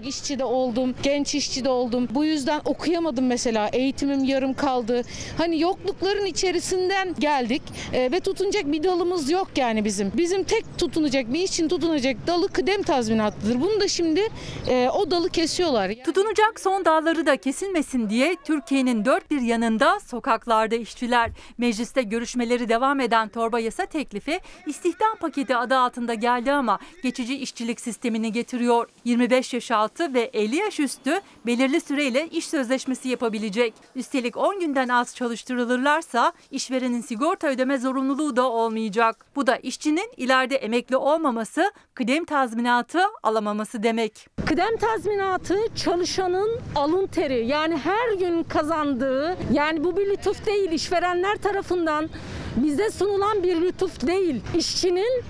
Çocuk işçi de oldum, genç işçi de oldum. Bu yüzden okuyamadım mesela. Eğitimim yarım kaldı. Hani yoklukların içerisinden geldik e, ve tutunacak bir dalımız yok yani bizim. Bizim tek tutunacak, bir için tutunacak dalı kıdem tazminatıdır. Bunu da şimdi e, o dalı kesiyorlar. Tutunacak son dalları da kesilmesin diye Türkiye'nin dört bir yanında sokaklarda işçiler. Mecliste görüşmeleri devam eden torba yasa teklifi istihdam paketi adı altında geldi ama geçici işçilik sistemini getiriyor. 25 yaş altı ve 50 yaş üstü belirli süreyle iş sözleşmesi yapabilecek. Üstelik 10 günden az çalıştırılırlarsa işverenin sigorta ödeme zorunluluğu da olmayacak. Bu da işçinin ileride emekli olmaması, kıdem tazminatı alamaması demek. Kıdem tazminatı çalışanın alın teri yani her gün kazandığı yani bu bir lütuf değil işverenler tarafından bize sunulan bir lütuf değil. İşçinin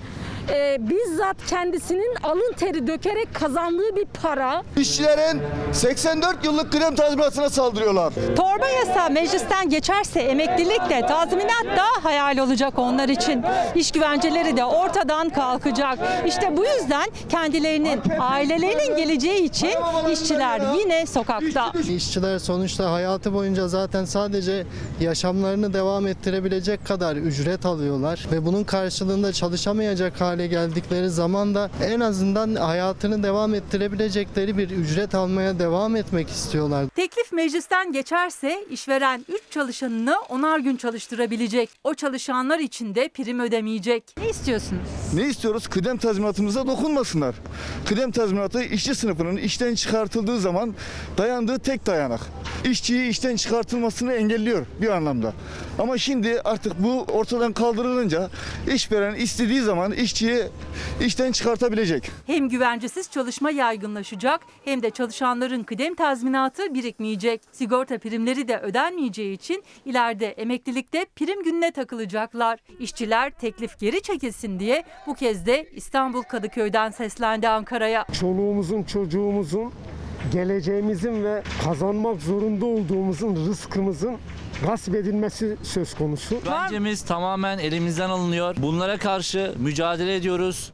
e, bizzat kendisinin alın teri dökerek kazandığı bir para. İşçilerin 84 yıllık kıdem tazminatına saldırıyorlar. Torba yasa meclisten geçerse emeklilik de tazminat da hayal olacak onlar için. İş güvenceleri de ortadan kalkacak. İşte bu yüzden kendilerinin, ailelerinin geleceği için işçiler yine sokakta. İşçiler sonuçta hayatı boyunca zaten sadece yaşamlarını devam ettirebilecek kadar ücret alıyorlar ve bunun karşılığında çalışamayacak hale geldikleri zaman da en azından hayatını devam ettirebilecekleri bir ücret almaya devam etmek istiyorlar. Teklif meclisten geçerse işveren 3 çalışanını onar gün çalıştırabilecek. O çalışanlar için de prim ödemeyecek. Ne istiyorsunuz? Ne istiyoruz? Kıdem tazminatımıza dokunmasınlar. Kıdem tazminatı işçi sınıfının işten çıkartıldığı zaman dayandığı tek dayanak. İşçiyi işten çıkartılmasını engelliyor bir anlamda. Ama şimdi artık bu ortadan kaldırılınca işveren istediği zaman işçiyi işten çıkartabilecek. Hem güvencesiz çalışma yaygınlaşacak hem de çalışanların kıdem tazminatı birikmeyecek. Sigorta primleri de ödenmeyeceği için ileride emeklilikte prim gününe takılacaklar. İşçiler teklif geri çekilsin diye bu kez de İstanbul Kadıköy'den seslendi Ankara'ya. Çoluğumuzun, çocuğumuzun, geleceğimizin ve kazanmak zorunda olduğumuzun rızkımızın gasp edilmesi söz konusu. Güvencemiz tamamen elimizden alınıyor. Bunlara karşı mücadele ediyoruz.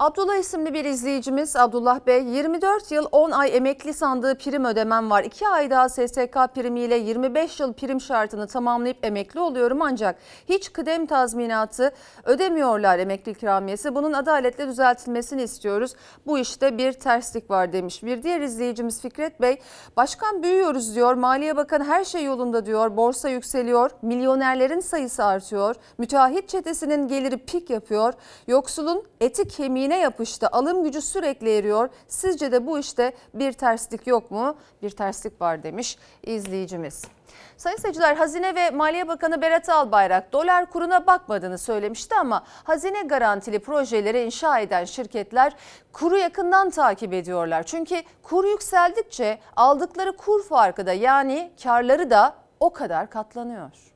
Abdullah isimli bir izleyicimiz Abdullah Bey 24 yıl 10 ay emekli sandığı prim ödemem var. 2 ay daha SSK primiyle 25 yıl prim şartını tamamlayıp emekli oluyorum ancak hiç kıdem tazminatı ödemiyorlar emekli ikramiyesi. Bunun adaletle düzeltilmesini istiyoruz. Bu işte bir terslik var demiş. Bir diğer izleyicimiz Fikret Bey başkan büyüyoruz diyor. Maliye Bakanı her şey yolunda diyor. Borsa yükseliyor. Milyonerlerin sayısı artıyor. Müteahhit çetesinin geliri pik yapıyor. Yoksulun eti kemiğine yapıştı. Alım gücü sürekli eriyor. Sizce de bu işte bir terslik yok mu? Bir terslik var demiş izleyicimiz. Sayın seyirciler Hazine ve Maliye Bakanı Berat Albayrak dolar kuruna bakmadığını söylemişti ama hazine garantili projeleri inşa eden şirketler kuru yakından takip ediyorlar. Çünkü kur yükseldikçe aldıkları kur farkı da yani karları da o kadar katlanıyor.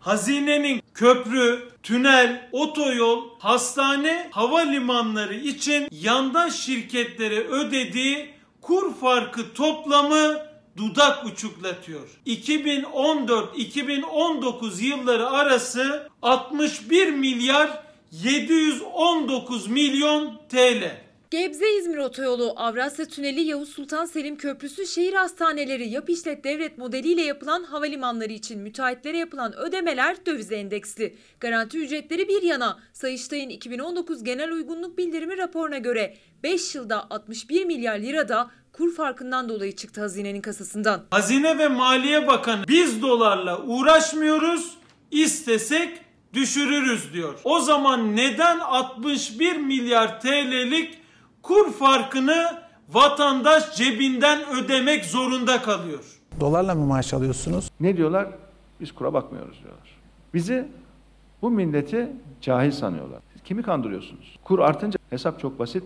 Hazinenin köprü, tünel, otoyol, hastane, havalimanları için yandaş şirketlere ödediği kur farkı toplamı dudak uçuklatıyor. 2014-2019 yılları arası 61 milyar 719 milyon TL. Gebze-İzmir Otoyolu, Avrasya Tüneli, Yavuz Sultan Selim Köprüsü, şehir hastaneleri, yap işlet devlet modeliyle yapılan havalimanları için müteahhitlere yapılan ödemeler döviz endeksli. Garanti ücretleri bir yana, Sayıştay'ın 2019 genel uygunluk bildirimi raporuna göre 5 yılda 61 milyar lira da kur farkından dolayı çıktı hazinenin kasasından. Hazine ve Maliye Bakanı biz dolarla uğraşmıyoruz, istesek düşürürüz diyor. O zaman neden 61 milyar TL'lik kur farkını vatandaş cebinden ödemek zorunda kalıyor? Dolarla mı maaş alıyorsunuz? Ne diyorlar? Biz kura bakmıyoruz diyorlar. Bizi bu milleti cahil sanıyorlar. Siz kimi kandırıyorsunuz? Kur artınca hesap çok basit.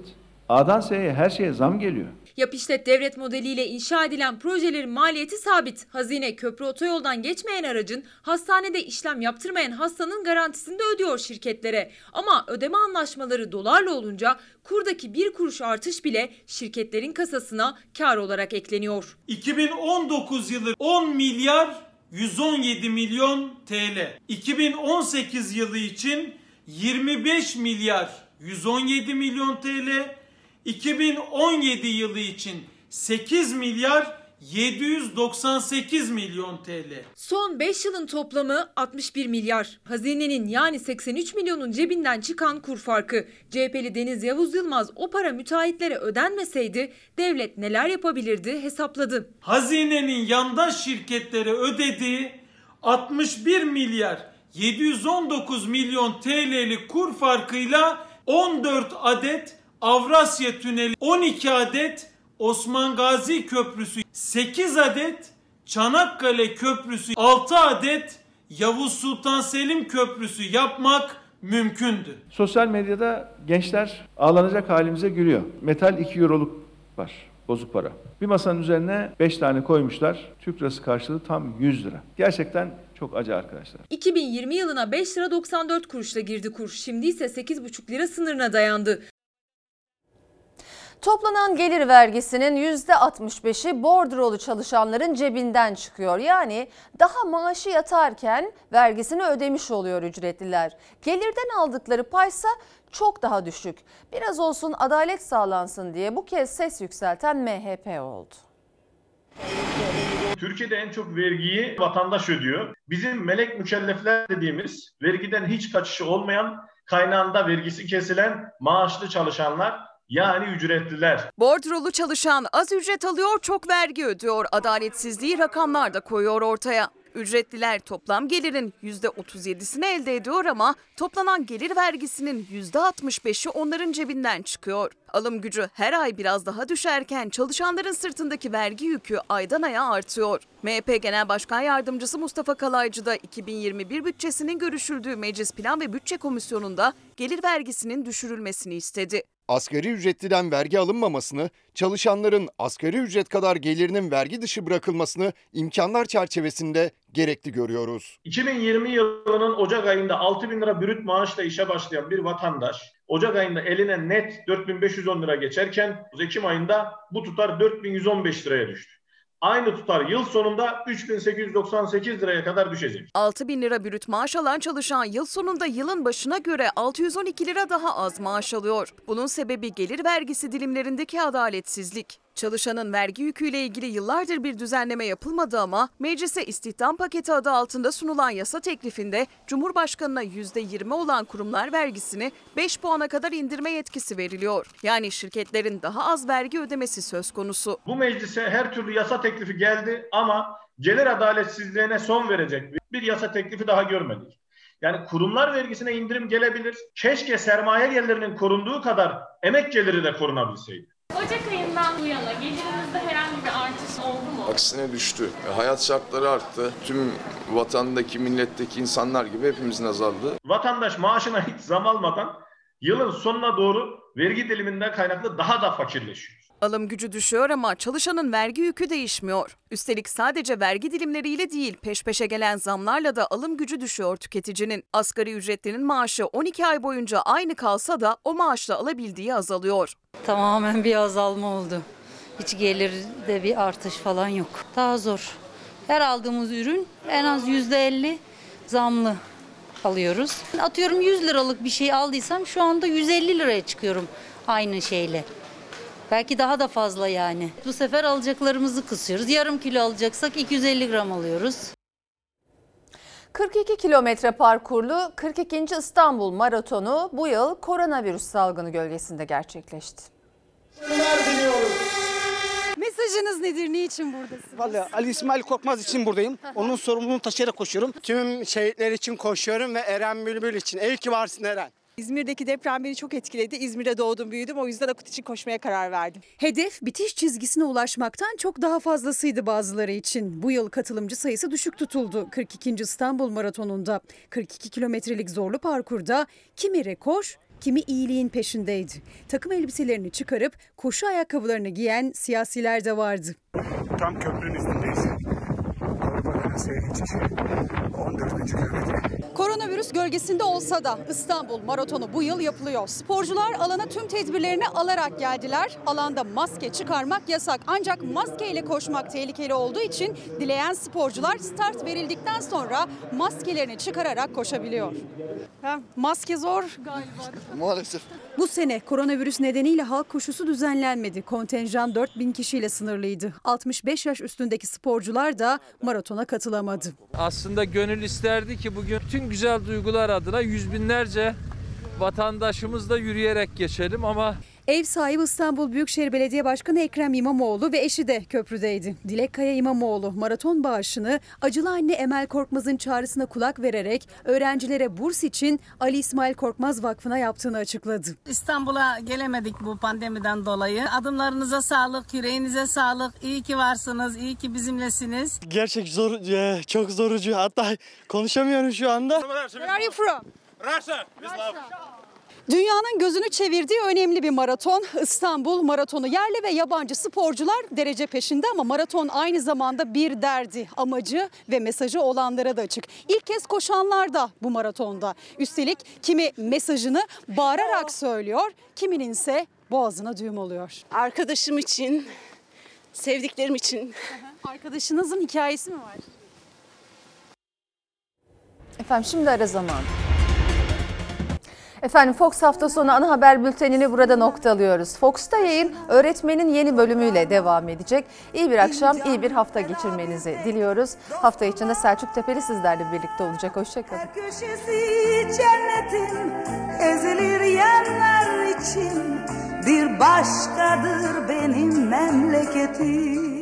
A'dan S'ye her şeye zam geliyor. Yap işlet devlet modeliyle inşa edilen projelerin maliyeti sabit. Hazine köprü otoyoldan geçmeyen aracın hastanede işlem yaptırmayan hastanın garantisini de ödüyor şirketlere. Ama ödeme anlaşmaları dolarla olunca kurdaki bir kuruş artış bile şirketlerin kasasına kar olarak ekleniyor. 2019 yılı 10 milyar 117 milyon TL. 2018 yılı için 25 milyar 117 milyon TL. 2017 yılı için 8 milyar 798 milyon TL. Son 5 yılın toplamı 61 milyar. Hazinenin yani 83 milyonun cebinden çıkan kur farkı. CHP'li Deniz Yavuz Yılmaz o para müteahhitlere ödenmeseydi devlet neler yapabilirdi hesapladı. Hazinenin yandaş şirketlere ödediği 61 milyar 719 milyon TL'lik kur farkıyla 14 adet Avrasya Tüneli, 12 adet Osman Gazi Köprüsü, 8 adet Çanakkale Köprüsü, 6 adet Yavuz Sultan Selim Köprüsü yapmak mümkündü. Sosyal medyada gençler ağlanacak halimize gülüyor. Metal 2 euroluk var. Bozuk para. Bir masanın üzerine 5 tane koymuşlar. Türk lirası karşılığı tam 100 lira. Gerçekten çok acı arkadaşlar. 2020 yılına 5 lira 94 kuruşla girdi kur. Şimdi ise 8,5 lira sınırına dayandı. Toplanan gelir vergisinin %65'i bordrolu çalışanların cebinden çıkıyor. Yani daha maaşı yatarken vergisini ödemiş oluyor ücretliler. Gelirden aldıkları paysa çok daha düşük. Biraz olsun adalet sağlansın diye bu kez ses yükselten MHP oldu. Türkiye'de en çok vergiyi vatandaş ödüyor. Bizim melek mükellefler dediğimiz vergiden hiç kaçışı olmayan kaynağında vergisi kesilen maaşlı çalışanlar yani ücretliler. Bordrolu çalışan az ücret alıyor, çok vergi ödüyor. Adaletsizliği rakamlar da koyuyor ortaya. Ücretliler toplam gelirin %37'sini elde ediyor ama toplanan gelir vergisinin %65'i onların cebinden çıkıyor. Alım gücü her ay biraz daha düşerken çalışanların sırtındaki vergi yükü aydan aya artıyor. MHP Genel Başkan Yardımcısı Mustafa Kalaycı da 2021 bütçesinin görüşüldüğü Meclis Plan ve Bütçe Komisyonu'nda gelir vergisinin düşürülmesini istedi. Asgari ücretliden vergi alınmamasını, çalışanların asgari ücret kadar gelirinin vergi dışı bırakılmasını imkanlar çerçevesinde gerekli görüyoruz. 2020 yılının Ocak ayında 6 bin lira brüt maaşla işe başlayan bir vatandaş Ocak ayında eline net 4510 lira geçerken Ekim ayında bu tutar 4115 liraya düştü. Aynı tutar yıl sonunda 3898 liraya kadar düşecek. 6 bin lira brüt maaş alan çalışan yıl sonunda yılın başına göre 612 lira daha az maaş alıyor. Bunun sebebi gelir vergisi dilimlerindeki adaletsizlik. Çalışanın vergi yüküyle ilgili yıllardır bir düzenleme yapılmadı ama meclise istihdam paketi adı altında sunulan yasa teklifinde Cumhurbaşkanına %20 olan kurumlar vergisini 5 puana kadar indirme yetkisi veriliyor. Yani şirketlerin daha az vergi ödemesi söz konusu. Bu meclise her türlü yasa teklifi geldi ama gelir adaletsizliğine son verecek bir yasa teklifi daha görmedik. Yani kurumlar vergisine indirim gelebilir. Keşke sermaye gelirinin korunduğu kadar emek geliri de korunabilseydi. Ocak ayından bu yana gelirimizde herhangi bir artış oldu mu? Aksine düştü. Hayat şartları arttı. Tüm vatandaki, milletteki insanlar gibi hepimizin azaldı. Vatandaş maaşına hiç zam almadan yılın sonuna doğru vergi diliminden kaynaklı daha da fakirleşiyor. Alım gücü düşüyor ama çalışanın vergi yükü değişmiyor. Üstelik sadece vergi dilimleriyle değil peş peşe gelen zamlarla da alım gücü düşüyor tüketicinin. Asgari ücretlinin maaşı 12 ay boyunca aynı kalsa da o maaşla alabildiği azalıyor. Tamamen bir azalma oldu. Hiç gelirde bir artış falan yok. Daha zor. Her aldığımız ürün en az %50 zamlı alıyoruz. Atıyorum 100 liralık bir şey aldıysam şu anda 150 liraya çıkıyorum aynı şeyle. Belki daha da fazla yani. Bu sefer alacaklarımızı kısıyoruz. Yarım kilo alacaksak 250 gram alıyoruz. 42 kilometre parkurlu 42. İstanbul Maratonu bu yıl koronavirüs salgını gölgesinde gerçekleşti. Mesajınız nedir? Niçin buradasınız? Vallahi Ali İsmail Korkmaz için buradayım. Onun sorumluluğunu taşıyarak koşuyorum. Tüm şehitler için koşuyorum ve Eren Bülbül için. İyi ki varsın Eren. İzmir'deki deprem beni çok etkiledi. İzmir'de doğdum büyüdüm. O yüzden Akut için koşmaya karar verdim. Hedef bitiş çizgisine ulaşmaktan çok daha fazlasıydı bazıları için. Bu yıl katılımcı sayısı düşük tutuldu. 42. İstanbul Maratonu'nda 42 kilometrelik zorlu parkurda kimi rekor kimi iyiliğin peşindeydi. Takım elbiselerini çıkarıp koşu ayakkabılarını giyen siyasiler de vardı. Tam köprünün üstündeyiz. Torba Galatasaray'a geçiş. 14. kilometre. Koronavirüs gölgesinde olsa da İstanbul Maratonu bu yıl yapılıyor. Sporcular alana tüm tedbirlerini alarak geldiler. Alanda maske çıkarmak yasak. Ancak maskeyle koşmak tehlikeli olduğu için dileyen sporcular start verildikten sonra maskelerini çıkararak koşabiliyor. maske zor galiba. Maalesef. Bu sene koronavirüs nedeniyle halk koşusu düzenlenmedi. Kontenjan 4000 kişiyle sınırlıydı. 65 yaş üstündeki sporcular da maratona katılamadı. Aslında gönül isterdi ki bugün tüm güzel duygular adına yüz binlerce vatandaşımız da yürüyerek geçelim ama Ev sahibi İstanbul Büyükşehir Belediye Başkanı Ekrem İmamoğlu ve eşi de köprüdeydi. Dilek Kaya İmamoğlu maraton bağışını acılı anne Emel Korkmaz'ın çağrısına kulak vererek öğrencilere burs için Ali İsmail Korkmaz Vakfı'na yaptığını açıkladı. İstanbul'a gelemedik bu pandemiden dolayı. Adımlarınıza sağlık, yüreğinize sağlık. İyi ki varsınız, iyi ki bizimlesiniz. Gerçek zor, e, çok zorucu. Hatta konuşamıyorum şu anda. Where are you from? Russia. Dünyanın gözünü çevirdiği önemli bir maraton İstanbul Maratonu. Yerli ve yabancı sporcular derece peşinde ama maraton aynı zamanda bir derdi, amacı ve mesajı olanlara da açık. İlk kez koşanlar da bu maratonda. Üstelik kimi mesajını bağırarak söylüyor, kiminin ise boğazına düğüm oluyor. Arkadaşım için, sevdiklerim için. Arkadaşınızın hikayesi mi var? Efendim şimdi ara zaman. Efendim Fox hafta sonu ana haber bültenini burada noktalıyoruz. Fox'ta yayın öğretmenin yeni bölümüyle devam edecek. İyi bir akşam, iyi bir hafta geçirmenizi diliyoruz. Hafta içinde Selçuk Tepeli sizlerle birlikte olacak. Hoşçakalın. cennetin ezilir yerler için bir başkadır benim memleketim.